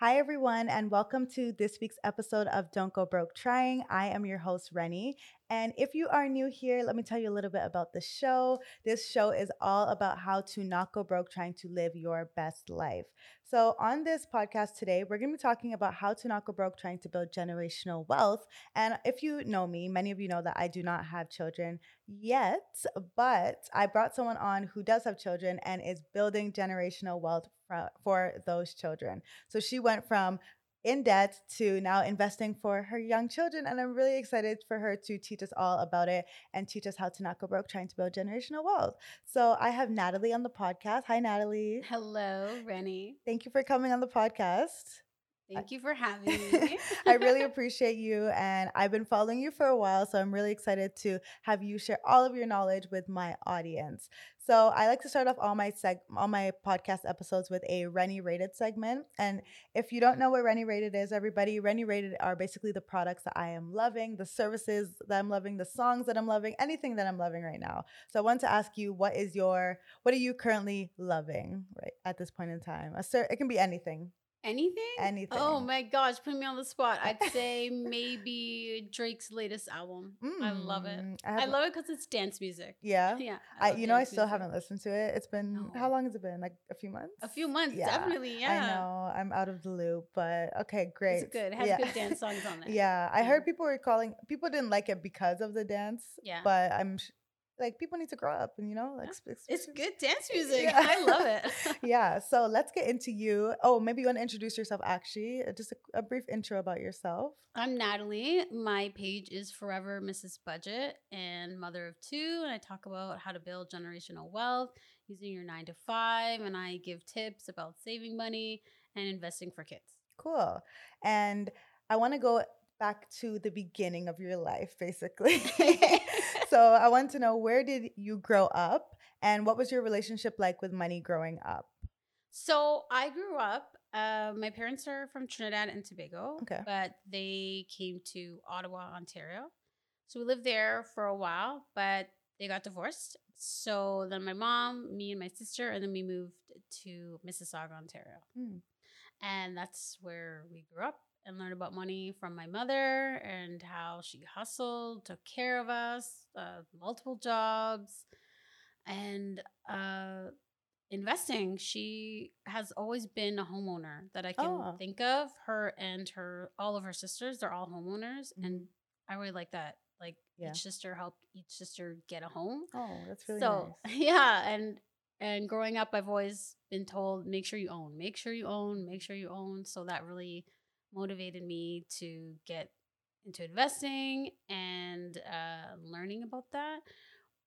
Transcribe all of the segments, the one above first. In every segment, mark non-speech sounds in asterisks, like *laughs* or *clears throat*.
Hi, everyone, and welcome to this week's episode of Don't Go Broke Trying. I am your host, Reni. And if you are new here, let me tell you a little bit about the show. This show is all about how to not go broke trying to live your best life. So, on this podcast today, we're going to be talking about how to not go broke trying to build generational wealth. And if you know me, many of you know that I do not have children yet, but I brought someone on who does have children and is building generational wealth for, for those children. So, she went from in debt to now investing for her young children. And I'm really excited for her to teach us all about it and teach us how to not go broke trying to build generational wealth. So I have Nathalie on the podcast. Hi, Nathalie. Hello, Reni. Thank you for coming on the podcast. Thank you for having me. *laughs* I really appreciate you. And I've been following you for a while. So I'm really excited to have you share all of your knowledge with my audience. So I like to start off all my seg- all my podcast episodes with a Reni Rated segment. And if you don't know what Reni Rated is, everybody, Reni Rated are basically the products that I am loving, the services that I'm loving, the songs that I'm loving, anything that I'm loving right now. So I want to ask you, what is your, what are you currently loving right at this point in time? A cer- it can be anything. Anything? Anything. Oh my gosh, put me on the spot. I'd say *laughs* maybe Drake's latest album. I love it. Mm, I, haven't- love it because it's dance music. Yeah. Yeah. I, love you know, I still music. haven't listened to it. It's been No. how long has it been? Like a few months. A few months, Yeah, definitely. Yeah. I know. I'm out of the loop, but okay, great. It's good. It has yeah. good dance *laughs* songs on there. Yeah, I Yeah. heard people were calling. People didn't like it because of the dance. Yeah. but I'm sh- like people need to grow up, and you know, like Yeah. It's good dance *laughs* music. Yeah. I love it. *laughs* yeah. So let's get into you. Oh, maybe you want to introduce yourself. Actually, Uh, just a, a brief intro about yourself. I'm Nathalie. My page is Forever Mrs. Budget and mother of two. And I talk about how to build generational wealth using your nine to five. And I give tips about saving money and investing for kids. Cool. And I want to go back to the beginning of your life, basically. *laughs* so I want to know where did you grow up, and what was your relationship like with money growing up? So I grew up. Uh, my parents are from Trinidad and Tobago, Okay. but they came to Ottawa, Ontario. So we lived there for a while, but they got divorced. So then my mom, me, and my sister, and then we moved to Mississauga, Ontario. Hmm. And that's where we grew up and learned about money from my mother and how she hustled, took care of us, uh, multiple jobs, and uh, investing. She has always been a homeowner that I can Oh. think of. Her and her, all of her sisters, they're all homeowners, and I really like that. Like Yeah. each sister helped each sister get a home Oh, that's really so nice. *laughs* yeah and and growing up i've always been told make sure you own make sure you own make sure you own so that really motivated me to get into investing and uh, learning about that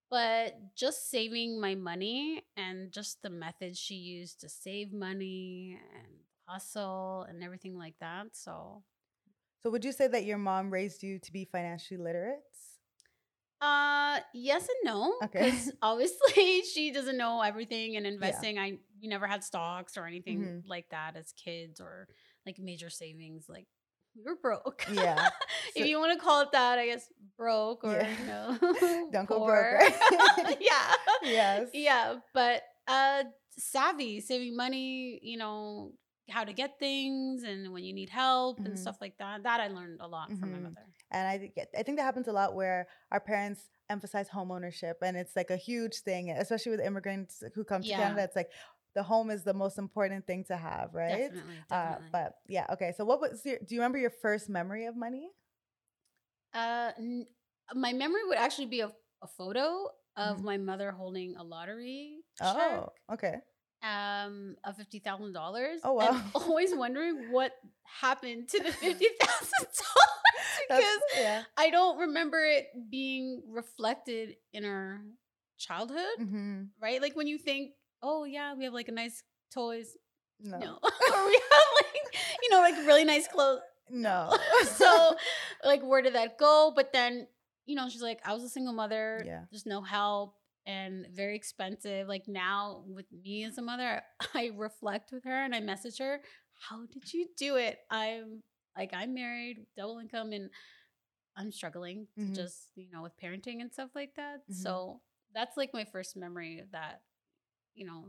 but just saving my money and just the methods she used to save money and hustle and everything like that so So would you say that your mom raised you to be financially literate? Uh, yes and no. Okay. Because *laughs* obviously *laughs* she doesn't know everything and investing. I we never had stocks or anything Mhm. like that as kids or like major savings. Like we were broke. Yeah. *laughs* if So- you want to call it that, I guess broke or Yeah. you know *laughs* Don't go broke, right? *laughs* yeah. Yes. Yeah, but uh savvy, saving money, you know, how to get things and when you need help Mhm. and stuff like that. That I learned a lot from my Mhm. mother. And I think I think that happens a lot where our parents emphasize home ownership, and it's like a huge thing, especially with immigrants who come to Yeah. Canada. It's like the home is the most important thing to have, right? Definitely, Uh, but yeah, okay. So what was your? Do you remember your first memory of money? Uh, n- my memory would actually be a, a photo of Mhm. my mother holding a lottery check Oh, okay. um, of fifty thousand dollars. Oh, wow! And *laughs* always wondering what happened to the *laughs* fifty thousand dollars *laughs* because yeah. I don't remember it being reflected in our childhood. hmm Right, like when you think, oh yeah, we have like a nice toys. No. No, or *laughs* we have like you know like really nice clothes. No. *laughs* so like where did that go but then you know she's like i was a single mother Yeah. there's no help and very expensive like now with me as a mother i reflect with her and i message her how did you do it i'm like i'm married double income and i'm struggling to Mhm. just you know with parenting and stuff like that Mhm. so that's like my first memory of that you know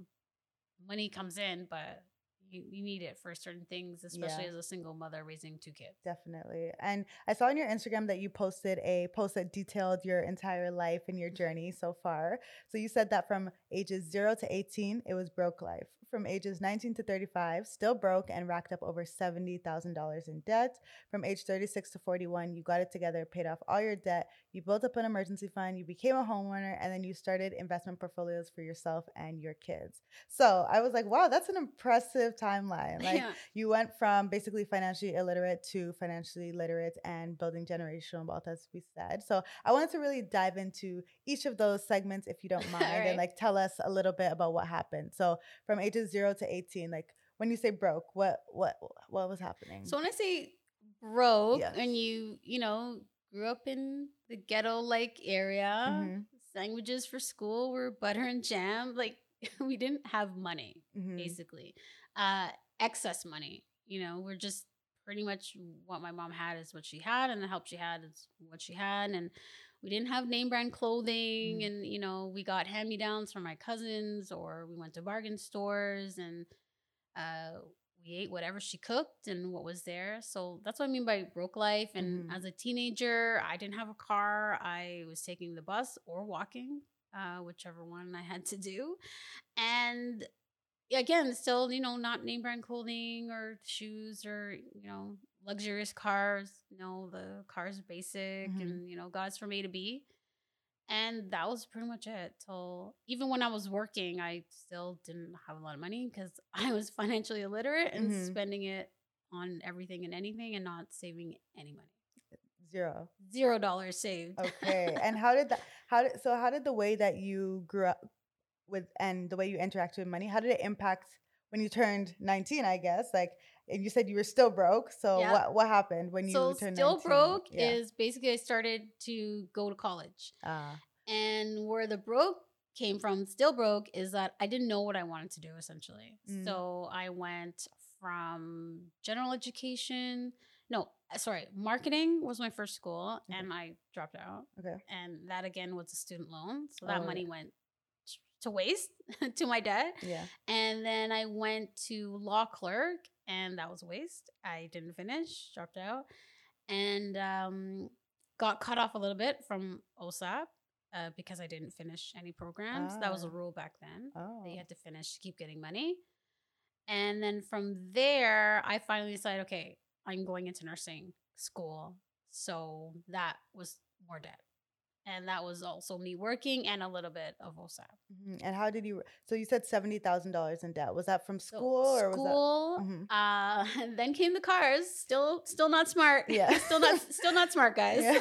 money comes in but you, you need it for certain things, especially Yeah. as a single mother raising two kids. Definitely. And I saw on your Instagram that you posted a post that detailed your entire life and your journey so far. So you said that from ages 0 to 18, it was broke life. From ages 19 to 35, still broke and racked up over $70,000 in debt. From age 36 to 41, you got it together, paid off all your debt, you built up an emergency fund, you became a homeowner, and then you started investment portfolios for yourself and your kids. So I was like, wow, that's an impressive timeline. *laughs* Like yeah. you went from basically financially illiterate to financially literate and building generational wealth, as we said. So I wanted to really dive into each of those segments, if you don't *laughs* mind, Alright. and like tell us a little bit about what happened. So from ages zero to eighteen, like when you say broke, what what what was happening? So when I say broke Yes. and you, you know, grew up in the ghetto like area, Mhm. sandwiches for school were butter and jam. Like *laughs* we didn't have money, Mhm. basically. Uh excess money. You know, we're just pretty much what my mom had is what she had and the help she had is what she had. And we didn't have name brand clothing Mhm. and you know, we got hand me downs from my cousins or we went to bargain stores and uh we ate whatever she cooked and what was there. So that's what I mean by broke life. And Mhm. as a teenager, I didn't have a car. I was taking the bus or walking, uh, whichever one I had to do. And again, still, you know, not name brand clothing or shoes or, you know, luxurious cars. No, the car's basic Mhm. and, you know, God's from A to B. And that was pretty much it. Till even when I was working, I still didn't have a lot of money because *laughs* I was financially illiterate and Mhm. spending it on everything and anything and not saving any money. Zero. Zero dollars saved. Okay. *laughs* and how did that? How did so? How did the way that you grew up with and the way you interacted with money? How did it impact when you turned nineteen? I guess like, and you said you were still broke. So what what happened when you so turned still 19? broke Yeah. is basically I started to go to college. Ah. And where the broke came from, still broke, is that I didn't know what I wanted to do essentially. Mm. So I went from general education. No, uh, sorry, marketing was my first school, Okay. and I dropped out. okay. And that again was a student loan, so that Oh, money yeah. went to waste *laughs* to my dad. Yeah. And then I went to law clerk, and that was a waste. I didn't finish, dropped out, and um, got cut off a little bit from OSAP uh, because I didn't finish any programs. That was a Ah. rule back then Oh. that you had to finish to keep getting money. And then from there, I finally decided, okay, I'm going into nursing school. So that was more debt. And that was also me working and a little bit of OSAP. Mhm. And how did you? So you said seventy thousand dollars in debt. Was that from So school or was that? school, Mhm. uh, *laughs* then came the cars. Still, still not smart. Yeah. *laughs* still not, still not smart, *laughs* guys. Yeah.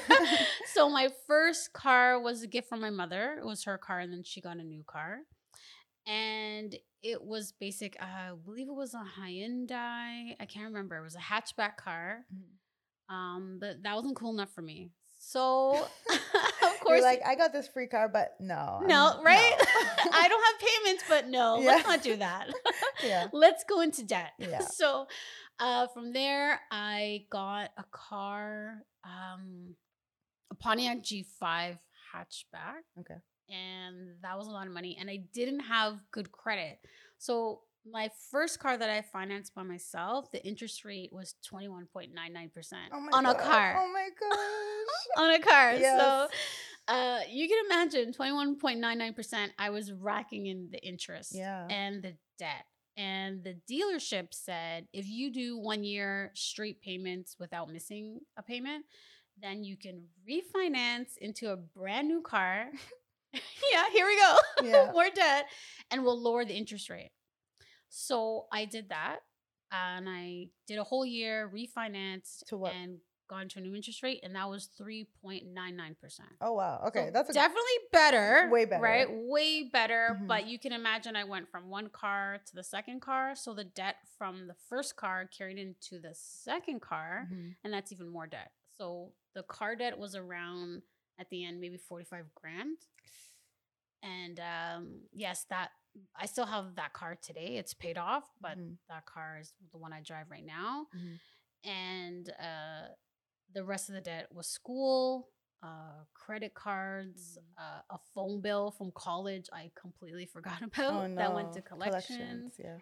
so my first car was a gift from my mother. It was her car, and then she got a new car, and it was basic. Uh, I believe it was a Hyundai. I can't remember. It was a hatchback car. Mhm. Um, but that wasn't cool enough for me. So of You're like I got this free car, but no. no, I'm- right? no. *laughs* *laughs* I don't have payments, but no, let's not do that. *laughs* Yeah. let's go into debt. Yeah. So uh, from there, I got a car, um, a Pontiac G5 hatchback. Okay. And that was a lot of money. And I didn't have good credit. So my first car that I financed by myself, the interest rate was 21.99% Oh on a car. Oh my gosh. on a car. Yes. So uh, you can imagine 21.99%, I was racking in the interest Yeah. and the debt. And the dealership said if you do one year straight payments without missing a payment, then you can refinance into a brand new car. *laughs* yeah, here we go. Yeah. *laughs* More debt. And we'll lower the interest rate. So I did that. And I did a whole year, refinanced, To what? and got into a new interest rate, and that was 3.99%. Oh wow. Okay, So that's a definitely better. Way better. Right? Way better. Mhm. But you can imagine I went from one car to the second car. So the debt from the first car carried into the second car, Mhm. and that's even more debt. So the car debt was around at the end, maybe 45 grand. And um, yes, that I still have that car today. It's paid off, but Mhm. that car is the one I drive right now Mhm. and uh, the rest of the debt was school, uh, credit cards, Mm. uh, a phone bill from college I completely *laughs* forgot about Oh no. that went to collections. Yeah.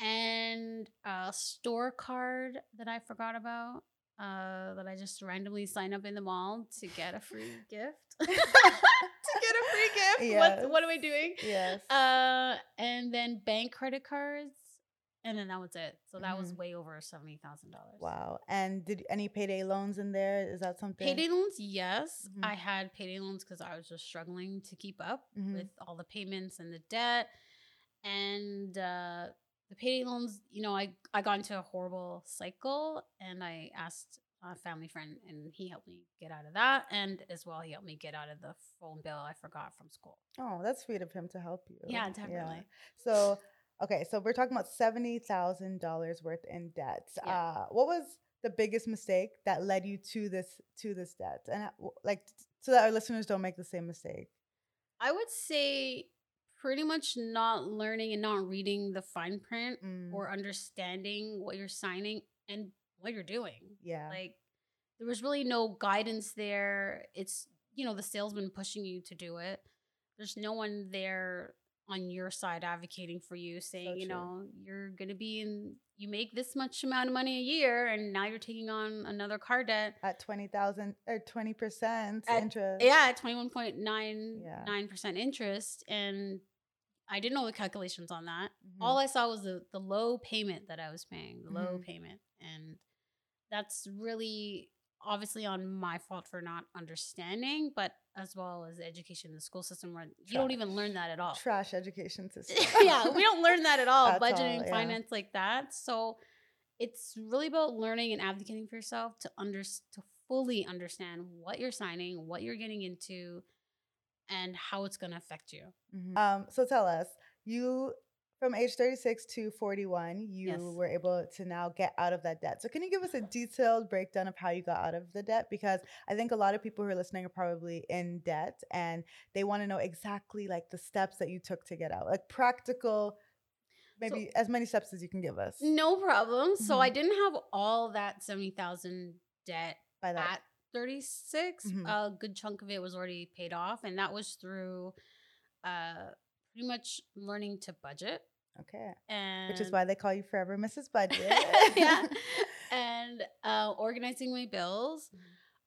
and a store card that I forgot about. Uh, that I just randomly signed up in the mall to get a free *laughs* gift. to get a free *laughs* gift. What, what am I doing? Yes. Uh, and then bank credit cards, and then that was it. So that was Mhm. way over seventy thousand dollars. Wow. And did any payday loans in there? Is that something? Payday loans, yes. Mhm. I had payday loans because I was just struggling to keep up Mhm. with all the payments and the debt. And uh, the payday loans, you know, I, I got into a horrible cycle and I asked a family friend and he helped me get out of that. And as well, he helped me get out of the phone bill I forgot from school. Oh, that's sweet of him to help you. Yeah, definitely. So, okay, so we're talking about seventy thousand dollars worth in debt. Yeah. Uh, what was the biggest mistake that led you to this to this debt, and like so that our listeners don't make the same mistake? I would say pretty much not learning and not reading the fine print Mm, or understanding what you're signing and what you're doing. yeah, Like there was really no guidance there. It's you know the salesman pushing you to do it. There's no one there on your side advocating for you, saying you know you're gonna be in. You make this much amount of money a year, and now you're taking on another car debt. at twenty thousand or twenty percent At- interest. Yeah, at twenty one point nine Yeah. nine percent interest, and I didn't know the calculations on that. Mhm. All I saw was the the low payment that I was paying, the low Mhm. payment, and that's really obviously on my fault for not understanding, but as well as the education in the school system where you don't even learn that at all. trash education *laughs* system. yeah, we don't learn that at all, *laughs* At all, budgeting, yeah. finance like that. So it's really about learning and advocating for yourself to under to fully understand what you're signing, what you're getting into, and how it's going to affect you. Mhm. Um, so tell us, you from age 36 to 41, you Yes. were able to now get out of that debt. So can you give us a detailed breakdown of how you got out of the debt? Because I think a lot of people who are listening are probably in debt and they want to know exactly like the steps that you took to get out, like practical, maybe as many steps as you can give us No problem. So I Mhm. didn't have all that 70,000 debt by that. at 36 Mhm. a good chunk of it was already paid off and that was through uh pretty much learning to budget okay. and Which is why they call you Forever Mrs. *laughs* Budget. yeah *laughs* and uh organizing my bills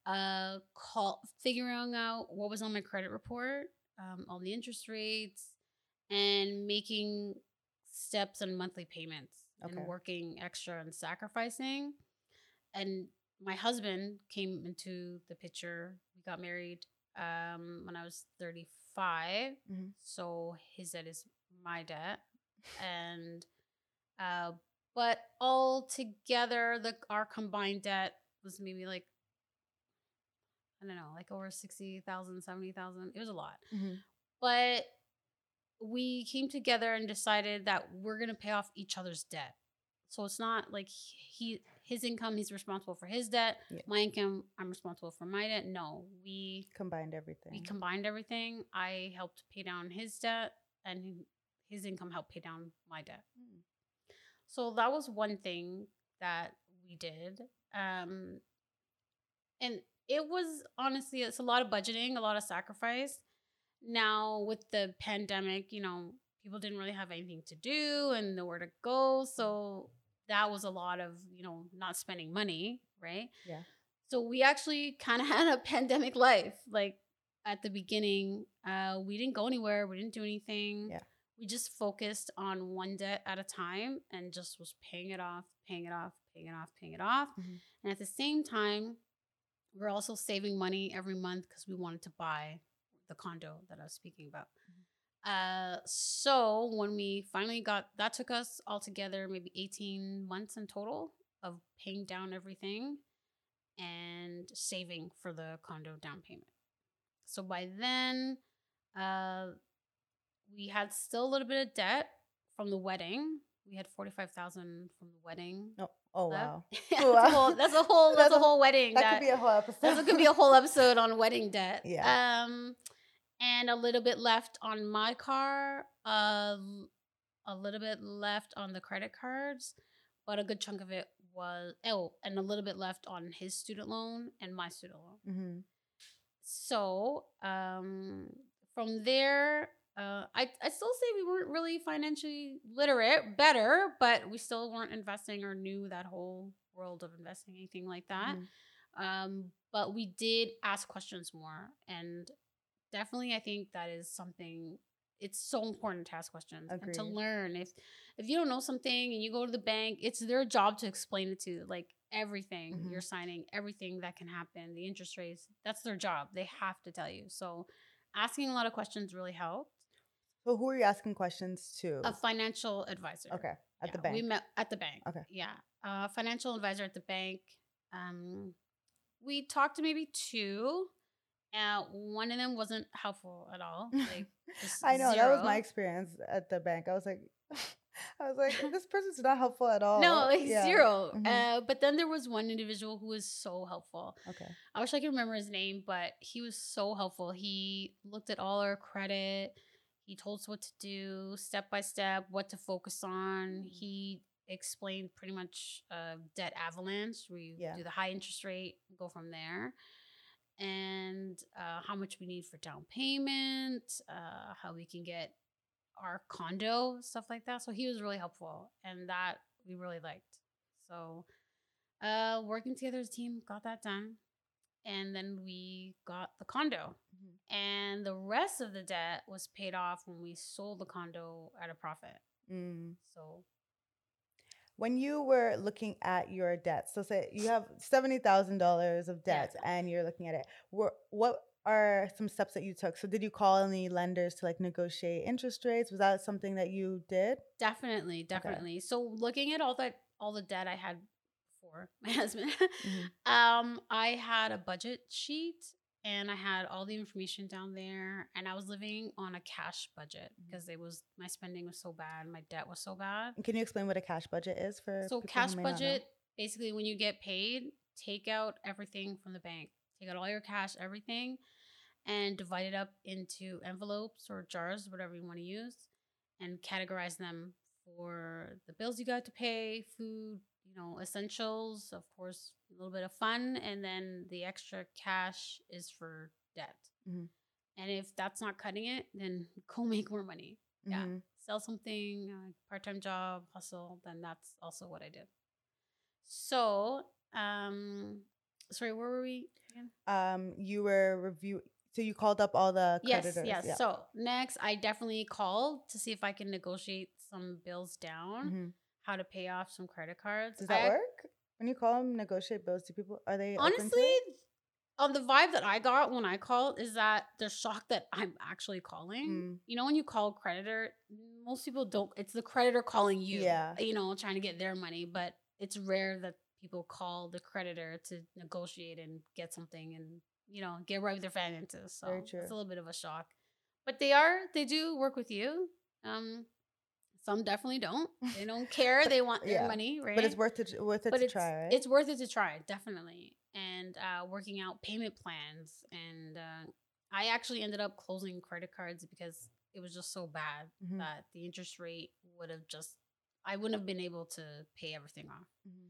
uh call figuring out what was on my credit report um all the interest rates and making steps and monthly payments Okay. and working extra and sacrificing and my husband came into the picture we got married um when i was 35 Mhm. so his debt is my debt and uh but all together the our combined debt was maybe like i don't know like over 60,000 70,000 it was a lot Mhm. but we came together and decided that we're going to pay off each other's debt so it's not like he his income he's responsible for his debt Yeah. my income i'm responsible for my debt no we Combined everything. we combined everything. I helped pay down his debt, and he- his income helped pay down my debt. Mm. So that was one thing that we did. Um, and it was honestly, it's a lot of budgeting, a lot of sacrifice. Now, with the pandemic, you know, people didn't really have anything to do and nowhere to go. So that was a lot of, you know, not spending money, right? Yeah. So we actually kind of *laughs* had a pandemic life. Like at the beginning, uh, we didn't go anywhere. We didn't do anything. Yeah. We just focused on one debt at a time and just was paying it off, paying it off, paying it off, paying it off. Mhm. And at the same time, we're also saving money every month because we wanted to buy the condo that I was speaking about. Uh, so when we finally got that, took us all together maybe 18 months in total of paying down everything and saving for the condo down payment. So by then, uh, we had still a little bit of debt from the wedding. We had 45,000 from the wedding. Oh, oh wow. *laughs* Yeah, that's, a whole, that's a whole that's, That's a a- whole wedding. That could be a whole episode. That's gonna be a whole episode on wedding debt. Yeah. Um, and a little bit left on my car. Uh, a little bit left on the credit cards, but a good chunk of it was oh, and a little bit left on his student loan and my student loan. Mhm. So um, from there, uh, I I still say we weren't really financially literate, better, but we still weren't investing or knew that whole world of investing, anything like that. Mhm. Um, but we did ask questions more, and definitely, I think that is something. It's so important to ask questions and to learn. If if you don't know something and you go to the bank, it's their job to explain it to you, like everything Mhm. you're signing, everything that can happen, the interest rates. That's their job. They have to tell you. So asking a lot of questions really helped. So who are you asking questions to? A financial advisor. okay, at the bank. We met at the bank. Okay. Yeah. Uh, financial advisor at the bank. Um, we talked to maybe two. Uh, one of them wasn't helpful at all. Like, *laughs* I know that was my experience at the bank. I was like, *laughs* I was like, *laughs* this person's not helpful at all. No, like Yeah. zero. Mhm. Uh, but then there was one individual who was so helpful. Okay. I wish I could remember his name, but he was so helpful. He looked at all our credit. He told us what to do, step by step, what to focus on. He explained pretty much uh, debt avalanche, where you Yeah. do the high interest rate, go from there, and uh, how much we need for down payment, uh, how we can get our condo, stuff like that. So he was really helpful, and that we really liked. So uh, working together as a team, got that done and then we got the condo Mhm. and the rest of the debt was paid off when we sold the condo at a profit Mm. so When you were looking at your debt, so say you have seventy thousand dollars of Yeah. and you're looking at it. Were, what are some steps that you took? So did you call any lenders to like negotiate interest rates? Was that something that you did? definitely definitely so looking at all that all the debt i had for *laughs* my husband Mhm. um i had a budget sheet and i had all the information down there and i was living on a cash budget because it was my spending was so bad my debt was so bad Can you explain what a cash budget is for? So cash may not know? budget, basically when you get paid, take out everything from the bank. Take out all your cash, everything, and divide it up into envelopes or jars, whatever you want to use, and categorize them for the bills you got to pay, food, you know, essentials, of course, a little bit of fun, and then the extra cash is for debt. Mhm. And if that's not cutting it, then *laughs* go make more money yeah. Mhm. sell something, uh, part time job, hustle, then that's also what I did. So, um, sorry, where were we again? Um, you were review. So you called up all the creditors. yes. Yeah. So next, I definitely called to see if I can negotiate some bills down, Mhm. How to pay off some credit cards. Does that I- work? When you call them negotiate bills, do people are they Honestly, on the vibe that I got when I called is that they're shocked that I'm actually calling. Mm. You know, when you call a creditor, most people don't. It's the creditor calling you. Yeah. You know, trying to get their money, but it's rare that people call the creditor to negotiate and get something and you know get right with their finances. So it's a little bit of a shock, but they are. They do work with you. Um, some definitely don't. They don't *laughs* care. They want their Yeah. money, right? But it's worth it worth it but to it's try, right? it's worth it to try definitely and uh, working out payment plans and uh, i actually ended up closing credit cards because it was just so bad Mhm. that the interest rate would have just i wouldn't have been able to pay everything off Mhm.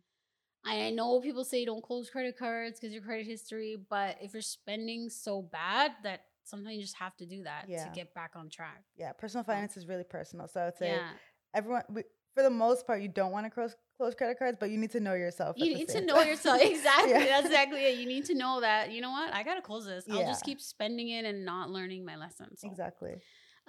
i know people say don't close credit cards because your credit history but if you're spending so bad that sometimes you just have to do that Yeah. to get back on track Yeah, personal finance is really personal. So I would say yeah everyone, we, for the most part, you don't want to close close credit cards, but you need to know yourself. you need to know time. *laughs* yourself exactly Yeah. that's *laughs* exactly it you need to know that you know what i gotta close this i'll just keep spending it and not learning my lessons so, exactly.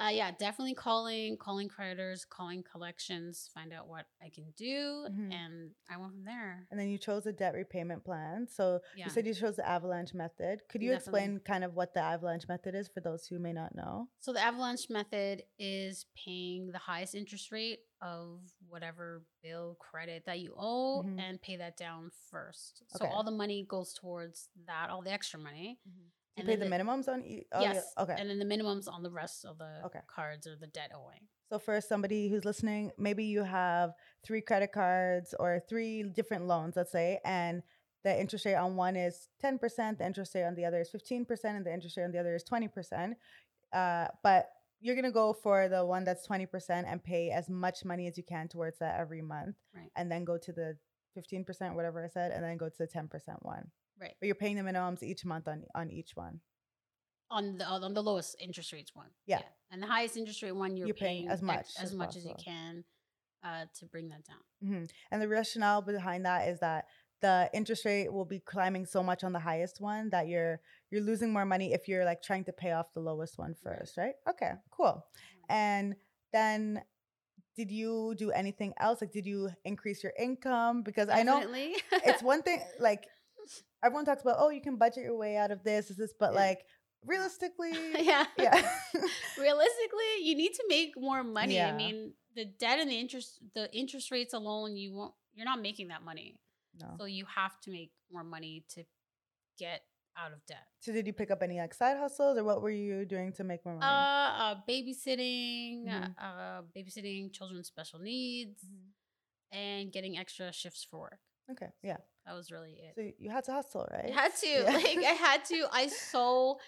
Uh, yeah definitely calling calling creditors calling collections find out what i can do Mhm. and i went from there And then you chose a debt repayment plan. So yeah you said you chose the avalanche method. Could you Definitely. explain kind of what the avalanche method is for those who may not know? so the avalanche method is paying the highest interest rate of whatever bill credit that you owe Mhm. and pay that down first so Okay. all the money goes towards that all the extra money Do you pay then the minimums on each? Oh, yes yeah. Okay. and then the minimums on the rest of the Okay. cards or the debt owing So for somebody who's listening, maybe you have three credit cards or three different loans, let's say, and the interest rate on one is 10%, the interest rate on the other is 15%, and the interest rate on the other is 20%. Uh, but you're going to go for the one that's 20% and pay as much money as you can towards that every month. Right. And then go to the 15%, whatever I said, and then go to the 10% one. Right But you're paying the minimums each month on, on each one. on the on the lowest interest rates one. Yeah. And the highest interest rate one, you're, You're paying as ex- much as, as much as you can uh, to bring that down. hmm And the rationale behind that is that the interest rate will be climbing so much on the highest one that you're you're losing more money if you're like trying to pay off the lowest one first, Right. right? Okay, cool. And then did you do anything else? Like did you increase your income? Because I know it's one thing *laughs* like everyone talks about, oh, you can budget your way out of this, this, this, but Yeah. like realistically, *laughs* yeah. yeah. *laughs* Realistically, you need to make more money. Yeah. I mean, the debt and the interest the interest rates alone, you won't you're not making that money. no. So you have to make more money to get out of debt. So did you pick up any like side hustles or what were you doing to make more money? Uh, uh babysitting, Mhm. uh, babysitting children's special needs, Mhm. and getting extra shifts for work. Okay, yeah. That was really it. So you had to hustle, right? I had to, *laughs* Yeah. like, I had to. I *laughs* so,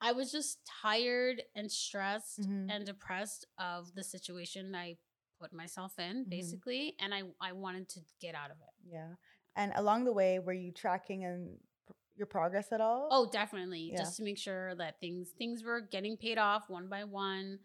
I was just tired and stressed Mhm. and depressed of the situation I put myself in, Mhm. basically, and I I wanted to get out of it. Yeah. And along the way, were you tracking and your progress at all? Oh, definitely, Yeah. just to make sure that things things were getting paid off one by one,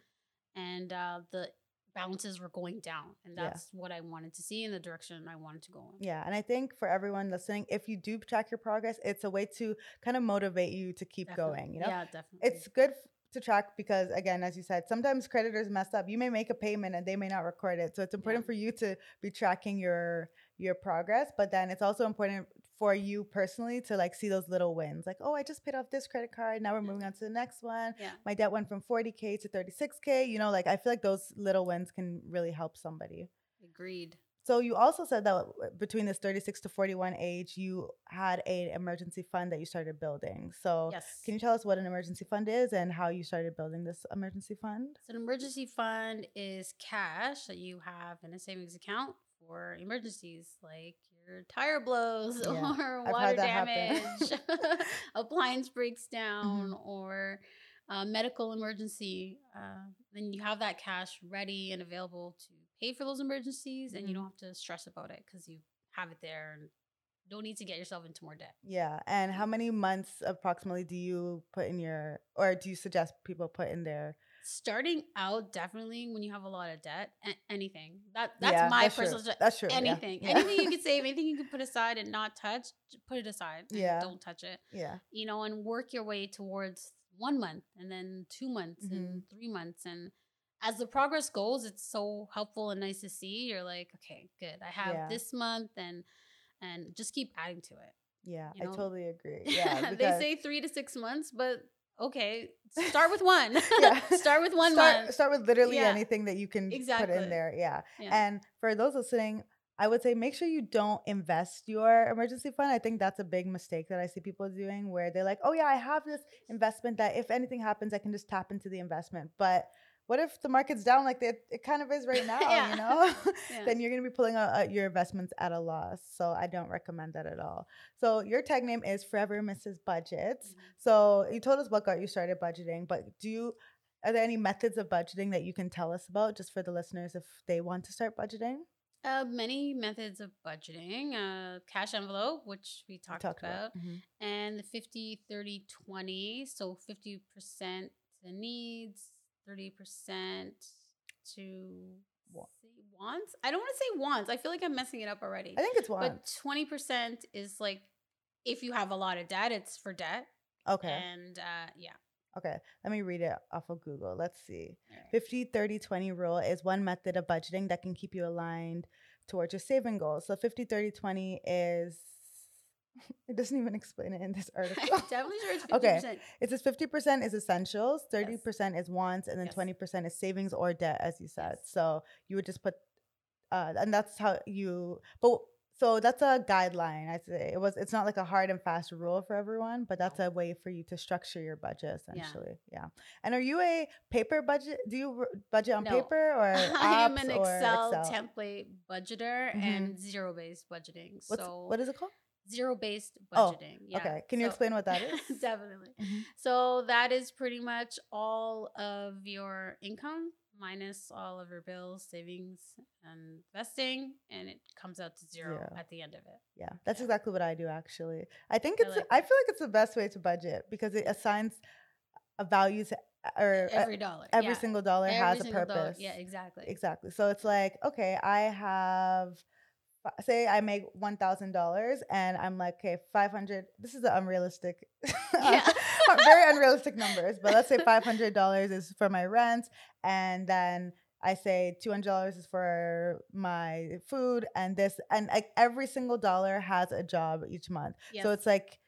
and uh, the balances were going down, and Yeah. that's what I wanted to see in the direction I wanted to go in. Yeah, and I think for everyone listening, if you do track your progress, it's a way to kind of motivate you to keep Definitely. going. You know, Yeah, definitely. it's good to track because, again, as you said, sometimes creditors mess up. You may make a payment and they may not record it, so it's important Yeah. for you to be tracking your your progress. But then it's also important for you personally to like see those little wins, like, oh, I just paid off this credit card. Now we're moving on to the next one. yeah. my debt went from 40k to 36k you know like i feel like those little wins can really help somebody Agreed. so you also said that between this 36 to 41 age you had an emergency fund that you started building so Yes. can you tell us what an emergency fund is and how you started building this emergency fund So, an emergency fund is cash that you have in a savings account for emergencies like your tire blows *laughs* Yeah, or I've water had that happen. *laughs* damage, *laughs* appliance breaks down, Mm-hmm. or uh, medical emergency. Uh, then you have that cash ready and available to pay for those emergencies, and you Mhm. don't have to stress about it because you have it there and don't need to get yourself into more debt. yeah and how many months approximately do you put in your or do you suggest people put in their Starting out, definitely when you have a lot of debt, anything that that's yeah, my that's true. personal. ju- that's true anything yeah. anything you could *laughs* save anything you can put aside and not touch put it aside Yeah. don't touch it yeah you know and work your way towards one month and then two months Mm-hmm. and three months and as the progress goes it's so helpful and nice to see you're like okay good i have Yeah. this month and and just keep adding to it yeah you i totally agree *laughs* yeah they say three to six months but okay start with *laughs* one Yeah. *laughs* start with one start, month Start with literally Yeah. anything that you can put in there. Yeah. Yeah. And for those listening, I would say make sure you don't invest your emergency fund. I think that's a big mistake that I see people doing where they're like, oh, yeah, I have this investment that if anything happens, I can just tap into the investment. But what if the market's down like it, it kind of is right *laughs* now, Yeah. you know? *laughs* *laughs* Yeah. then you're going to be pulling out uh, your investments at a loss. So I don't recommend that at all. So your tag name is Forever Mrs. Budgets. Mhm. So you told us what got you started budgeting, but do you are there any methods of budgeting that you can tell us about just for the listeners if they want to start budgeting? Uh, many methods of budgeting, uh, cash envelope, which we We talked, talked about, Mhm. and the 50, 30, 20. So 50% the needs, 30% to wants. I don't want to say wants. I feel like I'm messing it up already. I think it's one. but 20% is like if you have a lot of debt, it's for debt. okay. And uh, yeah. Okay. Let me read it off of Google. Let's see. Alright. 50 30 20 rule is one method of budgeting that can keep you aligned towards your saving goals. So 50 30 20 is *laughs* it doesn't even explain it in this *laughs* article. Definitely sure it's 50%. Okay. It says 50% is essentials, 30% is wants, and then Yes. 20% is savings or debt, as you said. So you would just put, uh, and that's how you, but so that's a guideline. I'd say it was, it's not like a hard and fast rule for everyone, but that's a way for you to structure your budget essentially. Yeah. And are you a paper budget? Do you budget on No. paper or *laughs* I am an Excel, Excel? template budgeter Mhm. and zero based budgeting. What's, so what is it called? Zero based Oh, budgeting. yeah. Okay. Can you So- explain what that *laughs* is? Definitely. Mhm. So that is pretty much all of your income minus all of your bills, savings, and investing, and it comes out to zero Zero. at the end of it. Yeah, that's Yeah. exactly what I do actually. I think I it's like I feel like it's the best way to budget because it assigns a value to or every dollar. every yeah. single dollar Every has a single dollar- purpose. Yeah, exactly. Exactly. So it's like, okay, I have say I make one thousand dollars and I'm like, okay, five hundred this is an unrealistic *laughs* Yeah. very unrealistic numbers, but let's say five hundred dollars is for my rent and then I say two hundred dollars is for my food and this and like every single dollar has a job each month. Yes. So it's like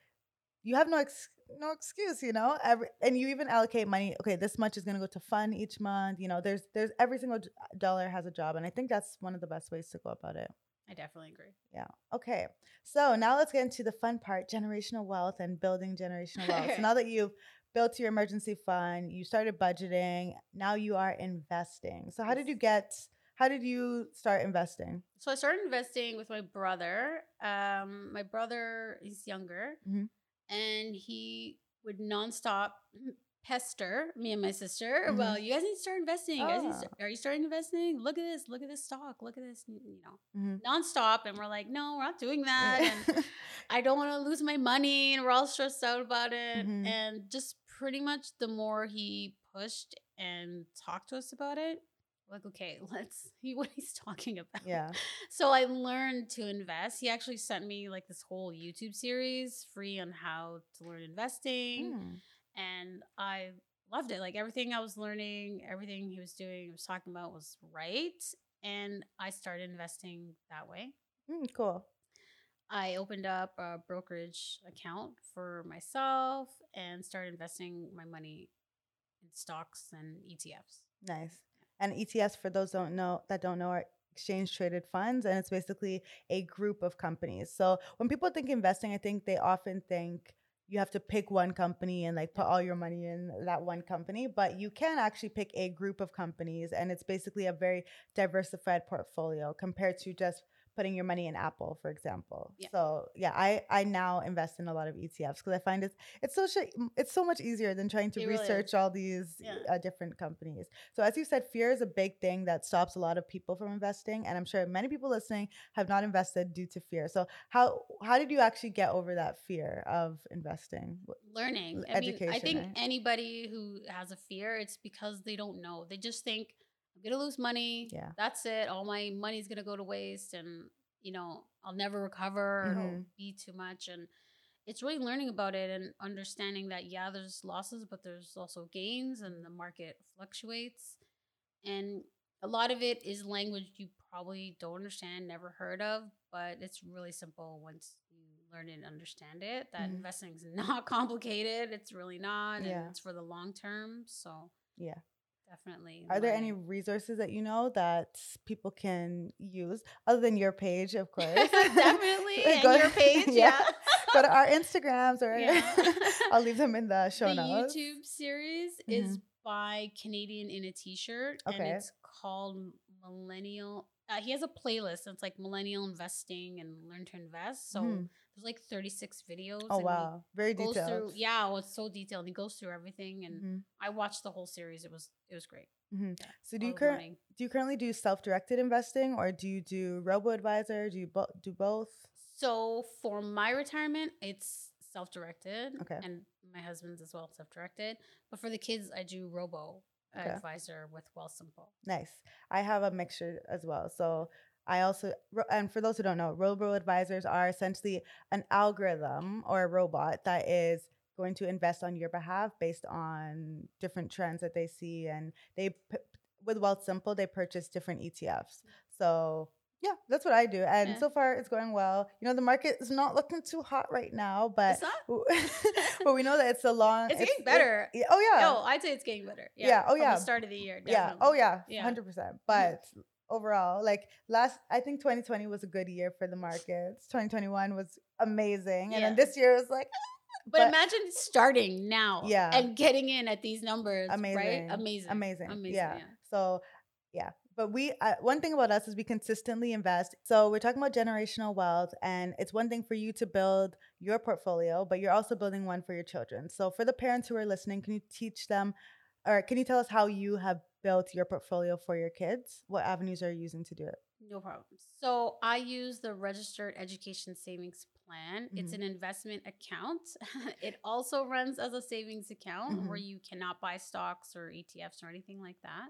you have no ex- no excuse, you know. Every and you even allocate money. Okay, this much is gonna go to fund each month. You know, there's there's every single dollar has a job, and I think that's one of the best ways to go about it. I definitely agree. Yeah. Okay. So now let's get into the fun part: generational wealth and building generational wealth. so *laughs* now that you've built your emergency fund, you started budgeting. Now you are investing. So how did you get? How did you start investing? So I started investing with my brother. Um, my brother is younger, Mhm. and he would nonstop *clears throat* pester me and my sister. Mhm. Well, you guys need to start investing. You guys need to Ah. start- are you starting investing? Look at this. Look at this stock. Look at this. You know, Mhm. nonstop. And we're like, no, we're not doing that. And *laughs* I don't want to lose my money, and we're all stressed out about it. Mhm. And just pretty much the more he pushed and talked to us about it, like, okay, let's *laughs* see what he's talking about. yeah. So I learned to invest. He actually sent me like this whole YouTube series free on how to learn investing. Mm. And I loved it. Like everything I was learning, everything he was doing, he was talking about was right. And I started investing that way. Mm, cool. I opened up a brokerage account for myself and started investing my money in stocks and ETFs. Nice. And ETFs, for those don't know that don't know, are exchange traded funds, and it's basically a group of companies. So when people think investing, I think they often think you have to pick one company and like put all your money in that one company, but you can actually pick a group of companies, and it's basically a very diversified portfolio compared to just putting your money in Apple, for example. Yeah. So yeah, I I now invest in a lot of ETFs because I find it's it's so sh- it's so much easier than trying to It really research all these Yeah. uh, different companies. So as you said, fear is a big thing that stops a lot of people from investing, and I'm sure many people listening have not invested due to fear. So how how did you actually get over that fear of investing? Learning. L- I mean, I think right? anybody who has a fear, it's because they don't know. They just think I'm gonna lose money. Yeah. that's it. All my money's gonna go to waste, and you know I'll never recover. It'll Mhm. be too much, and it's really learning about it and understanding that yeah, there's losses, but there's also gains, and the market fluctuates, and a lot of it is language you probably don't understand, never heard of, but it's really simple once you learn it and understand it. That Mhm. investing is *laughs* not complicated. It's really not, and it's for the long term. So Yeah. Definitely. Are there any resources that you know that people can use other than your page, of course? *laughs* Definitely, *laughs* and your *laughs* page, yeah. Go to our Instagrams or Yeah. I'll leave them in the show the notes. The YouTube series is by Canadian in a T-shirt, Okay. and it's called Millennial. Uh, he has a playlist. It's like Millennial Investing and Learn to Invest. So Mhm. There's like 36 videos. Oh wow, very detailed. through, yeah, well, it's so detailed. He goes through everything, and Mhm, I watched the whole series. It was it was great. mhm. Yeah, So do you cur- do you currently do self-directed investing or do you do robo advisor? Do you bo- do both? So for my retirement, it's self-directed. Okay. And my husband's as well self-directed. But for the kids, I do robo Okay. advisor with Wealthsimple. Nice. I have a mixture as well. So I also, and for those who don't know, robo advisors are essentially an algorithm or a robot that is going to invest on your behalf based on different trends that they see. And they, with Wealthsimple, they purchase different ETFs. So yeah, that's what I do. And Yeah. so far it's going well. You know, the market is not looking too hot right now, but, *laughs* *laughs* but we know that it's a long, It's getting better. yeah, oh yeah. No, I'd say it's getting better. Yeah. Yeah, oh, yeah. The start of the year. Yeah. Oh yeah. Yeah. Hundred percent. Mm-hmm. But overall, like last, I think 2020 was a good year for the markets. 2021 was amazing, and then this year was like But, but- imagine starting now. Yeah. And getting in at these numbers. amazing, Right? Amazing. amazing, Amazing. Yeah. yeah. So yeah. But we, uh, one thing about us is we consistently invest. So we're talking about generational wealth, and it's one thing for you to build your portfolio, but you're also building one for your children. So for the parents who are listening, can you teach them, or can you tell us how you have built your portfolio for your kids? What avenues are you using to do it? No problem. So I use the registered education savings plan. It's Mhm. an investment account. *laughs* it also runs as a savings account where Mhm. you cannot buy stocks or ETFs or anything like that.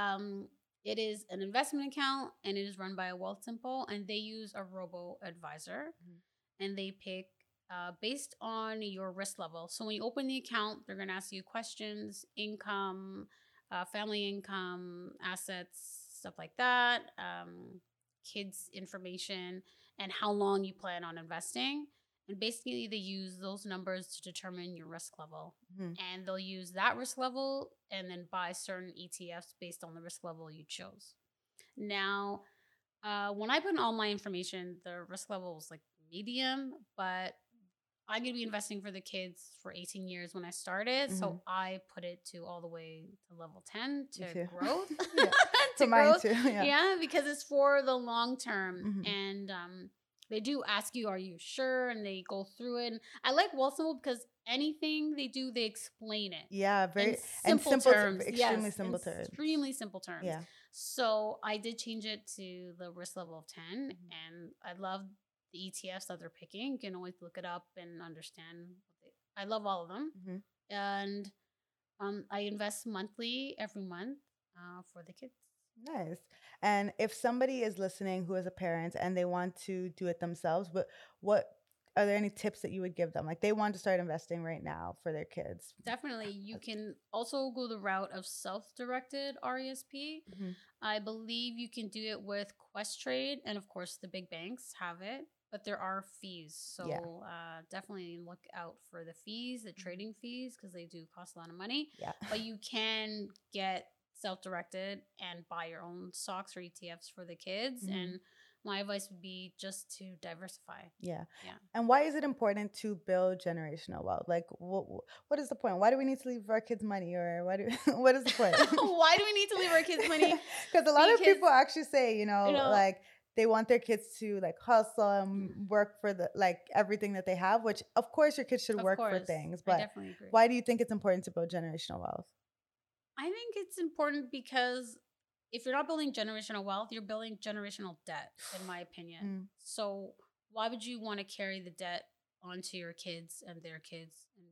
Um, it is an investment account and it is run by a Wealthsimple, and they use a robo advisor, Mhm. and they pick uh, based on your risk level. So when you open the account, they're going to ask you questions, income, uh, family income, assets, stuff like that, um, kids information, and how long you plan on investing. And basically, they use those numbers to determine your risk level. Mhm. And they'll use that risk level and then buy certain ETFs based on the risk level you chose. Now, uh, when I put in all my information, the risk level was like medium, but I'm going to be investing for the kids for 18 years when I started. Mhm. So I put it to all the way to level 10 to growth. *laughs* Yeah. *laughs* to growth. too. Yeah. Yeah. because it's for the long term. Mhm. And um, they do ask you, are you sure? And they go through it. And I like Wealthsimple because anything they do, they explain it. Yeah, very and simple simple ter- terms. extremely yes, simple terms. Extremely simple terms. Yeah. So I did change it to the risk level of 10, Mhm. and I love the ETFs that they're picking. You can always look it up and understand. What they, I love all of them, Mhm. and um, I invest monthly every month uh, for the kids. Nice. And if somebody is listening who is a parent and they want to do it themselves, what what are there any tips that you would give them? Like they want to start investing right now for their kids. Definitely, you can also go the route of self-directed RESP. Mhm. I believe you can do it with Questrade, and of course, the big banks have it. But there are fees, so Yeah. uh, definitely look out for the fees, the Mhm. trading fees, because they do cost a lot of money. Yeah. But you can get self-directed and buy your own stocks or ETFs for the kids. Mhm. And my advice would be just to diversify. Yeah. Yeah. And why is it important to build generational wealth? Like what what is the point? Why do we need to leave our kids money or what do, *laughs* what is the point? *laughs* Why do we need to leave our kids money? *laughs* Because a lot of people actually say, you know, you know- like they want their kids to like hustle and work for the like everything that they have, which of course your kids should Of work for things, but why do you think it's important to build generational wealth? I think it's important because if you're not building generational wealth, you're building generational debt, in my opinion. Mm. So why would you want to carry the debt onto your kids and their kids? And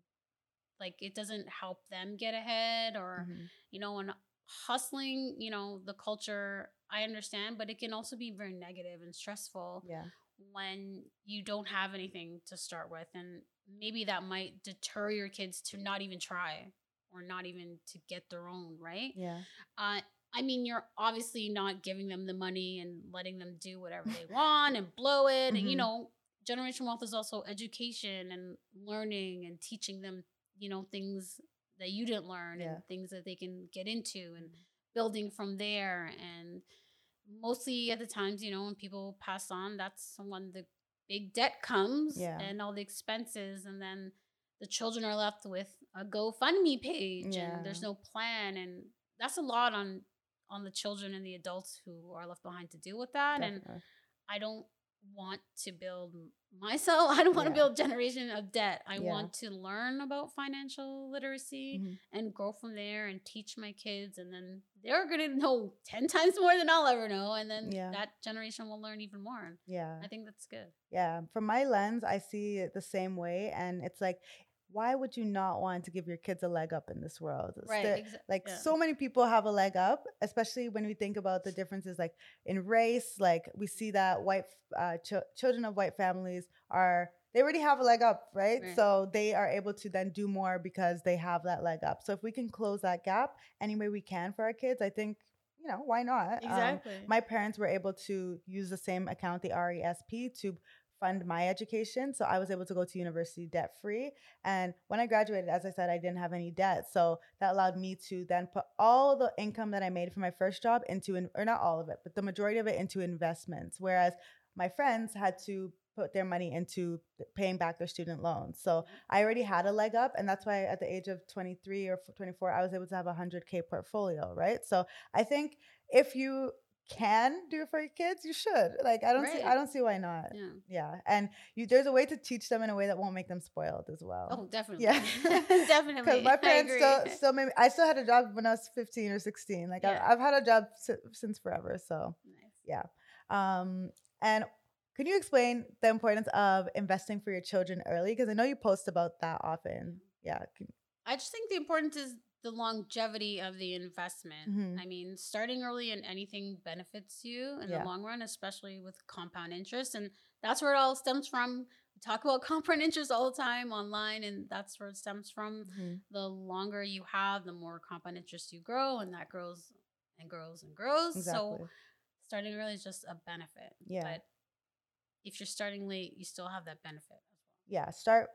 like it doesn't help them get ahead or Mhm. you know, and hustling, you know, the culture, I understand, but it can also be very negative and stressful Yeah. when you don't have anything to start with and maybe that might deter your kids to not even try or not even to get their own right Yeah. uh, i mean you're obviously not giving them the money and letting them do whatever they want and blow it and you Mhm. know generational wealth is also education and learning and teaching them you know things that you didn't learn Yeah. and things that they can get into and mm-hmm. building from there. And mostly at the times you know when people pass on that's when the big debt comes Yeah. and all the expenses and then the children are left with a gofundme page and there's no plan. And that's a lot on on the children and the adults who are left behind to deal with that. And i don't want to build myself *laughs* i don't want to Yeah. build generation of debt i Yeah. want to learn about financial literacy Mhm. and grow from there and teach my kids and then they're gonna know *laughs* 10 times more than i'll ever know and then Yeah. that generation will learn even more Yeah. i think that's good Yeah. From my lens, I see it the same way. And it's like, why would you not want to give your kids a leg up in this world? Right exa- like yeah. so many people have a leg up especially when we think about the differences like in race like we see that white uh, ch- children of white families are they already have a leg up right? Right. so they are able to then do more because they have that leg up so if we can close that gap any way we can for our kids i think you know why not Um, exactly my parents were able to use the same account the resp to fund my education so i was able to go to university debt free and when i graduated as i said i didn't have any debt so that allowed me to then put all the income that i made from my first job into in, or not all of it but the majority of it into investments whereas my friends had to put their money into paying back their student loans so mm-hmm. i already had a leg up and that's why at the age of 23 or 24 i was able to have a 100k portfolio right? So i think if you can do it for your kids you should like i don't see i don't see why not. Yeah. Yeah and you there's a way to teach them in a way that won't make them spoiled as well. Oh definitely. Yeah. *laughs* Definitely. Because my *laughs* parents still still made me, i still had a job when i was 15 or 16 like Yeah. I, i've had a job si- since forever so nice. yeah. Um and can you explain the importance of investing for your children early? Because I know you post about that often. Yeah. can- I just think the importance is the longevity of the investment. Mhm. I mean, starting early in anything benefits you in Yeah. the long run, especially with compound interest. And that's where it all stems from. We talk about *laughs* compound interest all the time online, and that's where it stems from. Mhm. The longer you have, the more compound interest you grow, and that grows and grows and grows. Exactly. So starting early is just a benefit. Yeah. But if you're starting late, you still have that benefit as well. yeah. Start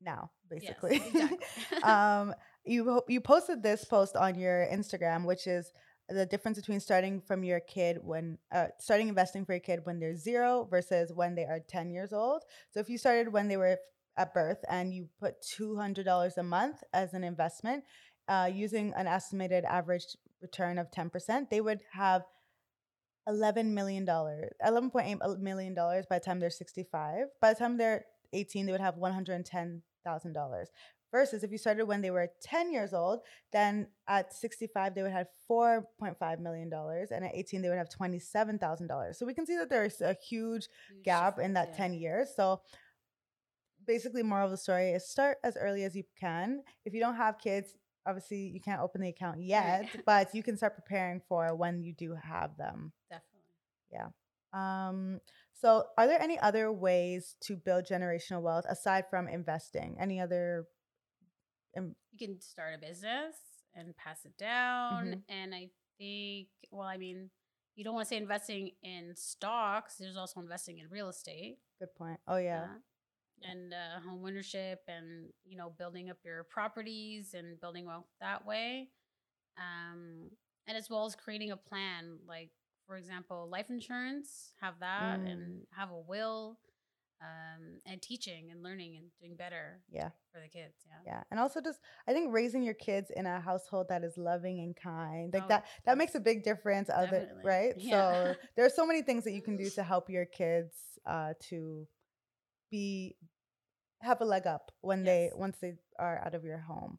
now, Yes, basically. *laughs* exactly. um, you you posted this post on your Instagram, which is the difference between starting from your kid when uh, starting investing for your kid when they're zero versus when they are 10 years old. So if you started when they were at birth and you put $200 a month as an investment uh, using an estimated average return of 10%, they would have $11 million, $11.8 million by the time they're 65. By the time they're 18, they would have $110,000 versus if you started when they were 10 years old then at 65 they would have 4.5 million dollars and at 18 they would have $27000 so we can see that there's a huge Huge gap in that difference, 10 years. So basically moral of the story is start as early as you can. If you don't have kids obviously you can't open the account yet Right. *laughs* but you can start preparing for when you do have them. Yeah, Definitely. um, so are there any other ways to build generational wealth aside from investing? Any other um, you can start a business and pass it down. Mhm. And I think, well, I mean, you don't want to say investing in stocks. There's also investing in real estate. good point oh yeah and uh, home ownership and you know building up your properties and building wealth that way um, and as well as creating a plan like for example life insurance have that Mm. and have a will um, and teaching and learning and doing better yeah for the kids yeah Yeah, and also just I think raising your kids in a household that is loving and kind, like Oh, that that makes a big difference. Other Definitely. right, *laughs* Yeah. so there are so many things that you can do to *laughs* help your kids uh, to be have a leg up when they once they are out of your home.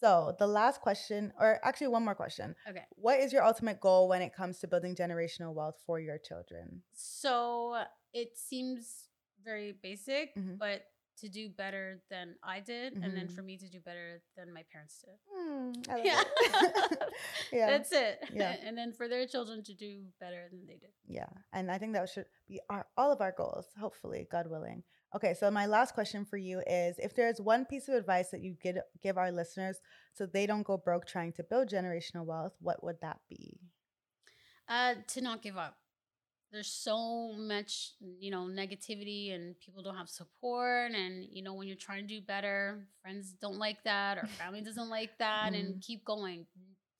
So the last question, or actually one more question, okay what is your ultimate goal when it comes to building generational wealth for your children? so it seems very basic Mhm. but to do better than i did and then for me to do better than my parents did love yeah. *laughs* yeah. That's it. Yeah. *laughs* and then for their children to do better than they did. Yeah, and I think that should be our all of our goals, hopefully, God willing. Okay, so my last question for you is if there's one piece of advice that you give give our listeners so they don't go broke trying to build generational wealth, what would that be? Uh, to not give up. There's so much, you know, negativity and people don't have support. And, you know, when you're trying to do better, friends don't like that or family *laughs* doesn't like that. And keep going.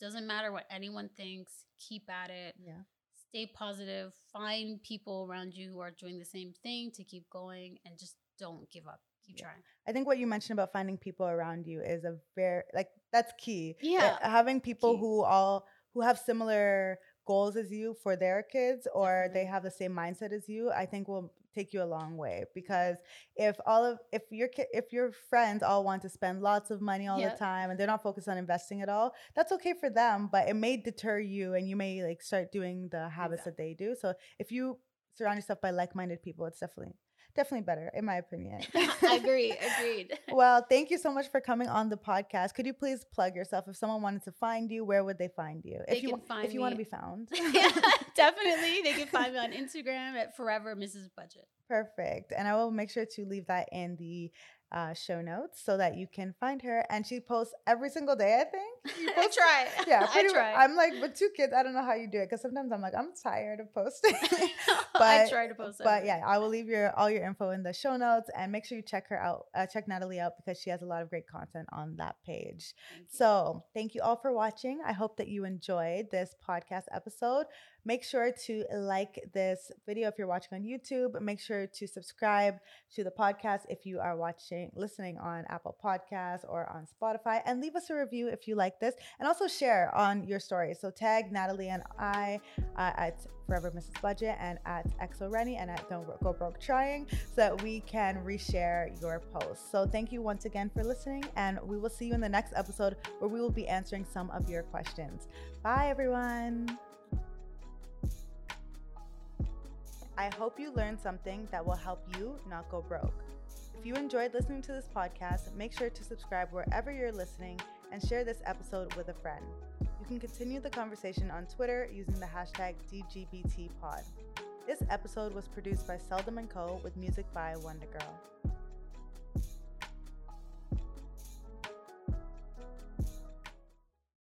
Doesn't matter what anyone thinks, keep at it. Yeah. Stay positive. Find people around you who are doing the same thing to keep going and just don't give up. Keep Yeah. trying. I think what you mentioned about finding people around you is a very like that's key. Uh, Yeah. having people Key. who all who have similar goals as you for their kids or they have the same mindset as you, I think will take you a long way because if all of if your ki- if your friends all want to spend lots of money all the time and they're not focused on investing at all, that's okay for them, but it may deter you and you may like start doing the habits that they do. So if you surround yourself by like-minded people, it's definitely definitely better in my opinion. I *laughs* agree. Agreed. *laughs* Well, thank you so much for coming on the podcast. Could you please plug yourself? If someone wanted to find you, where would they find you? They if you can find if you want to be found. *laughs* yeah, definitely. They can find me on Instagram at Forever Mrs. Budget. Perfect. And I will make sure to leave that in the uh, show notes so that you can find her. And she posts every single day, I think. You *laughs* *laughs* I post- try. Yeah, I try. I'm like with two kids. I don't know how you do it because sometimes I'm like I'm tired of posting. *laughs* I but- try to post. but yeah, I will leave your all your info in the show notes and make sure you check her out. Uh, check Nathalie out because she has a lot of great content on that page. Thank. So, thank you all for watching. I hope that you enjoyed this podcast episode. Make sure to like this video if you're watching on YouTube. Make sure to subscribe to the podcast if you are watching, listening on Apple Podcasts or on Spotify, and leave us a review if you like this. And also share on your stories. So, tag Nathalie and I uh, at Forever Mrs. Budget and at Exo Reni and at Don't Go Broke Trying so that we can reshare your posts. So, thank you once again for listening, and we will see you in the next episode where we will be answering some of your questions. Bye, everyone. I hope you learned something that will help you not go broke. If you enjoyed listening to this podcast, make sure to subscribe wherever you're listening and share this episode with a friend. You can continue the conversation on Twitter using the hashtag DGBTPod. This episode was produced by Seldom & Co. with music by Wonder Girl.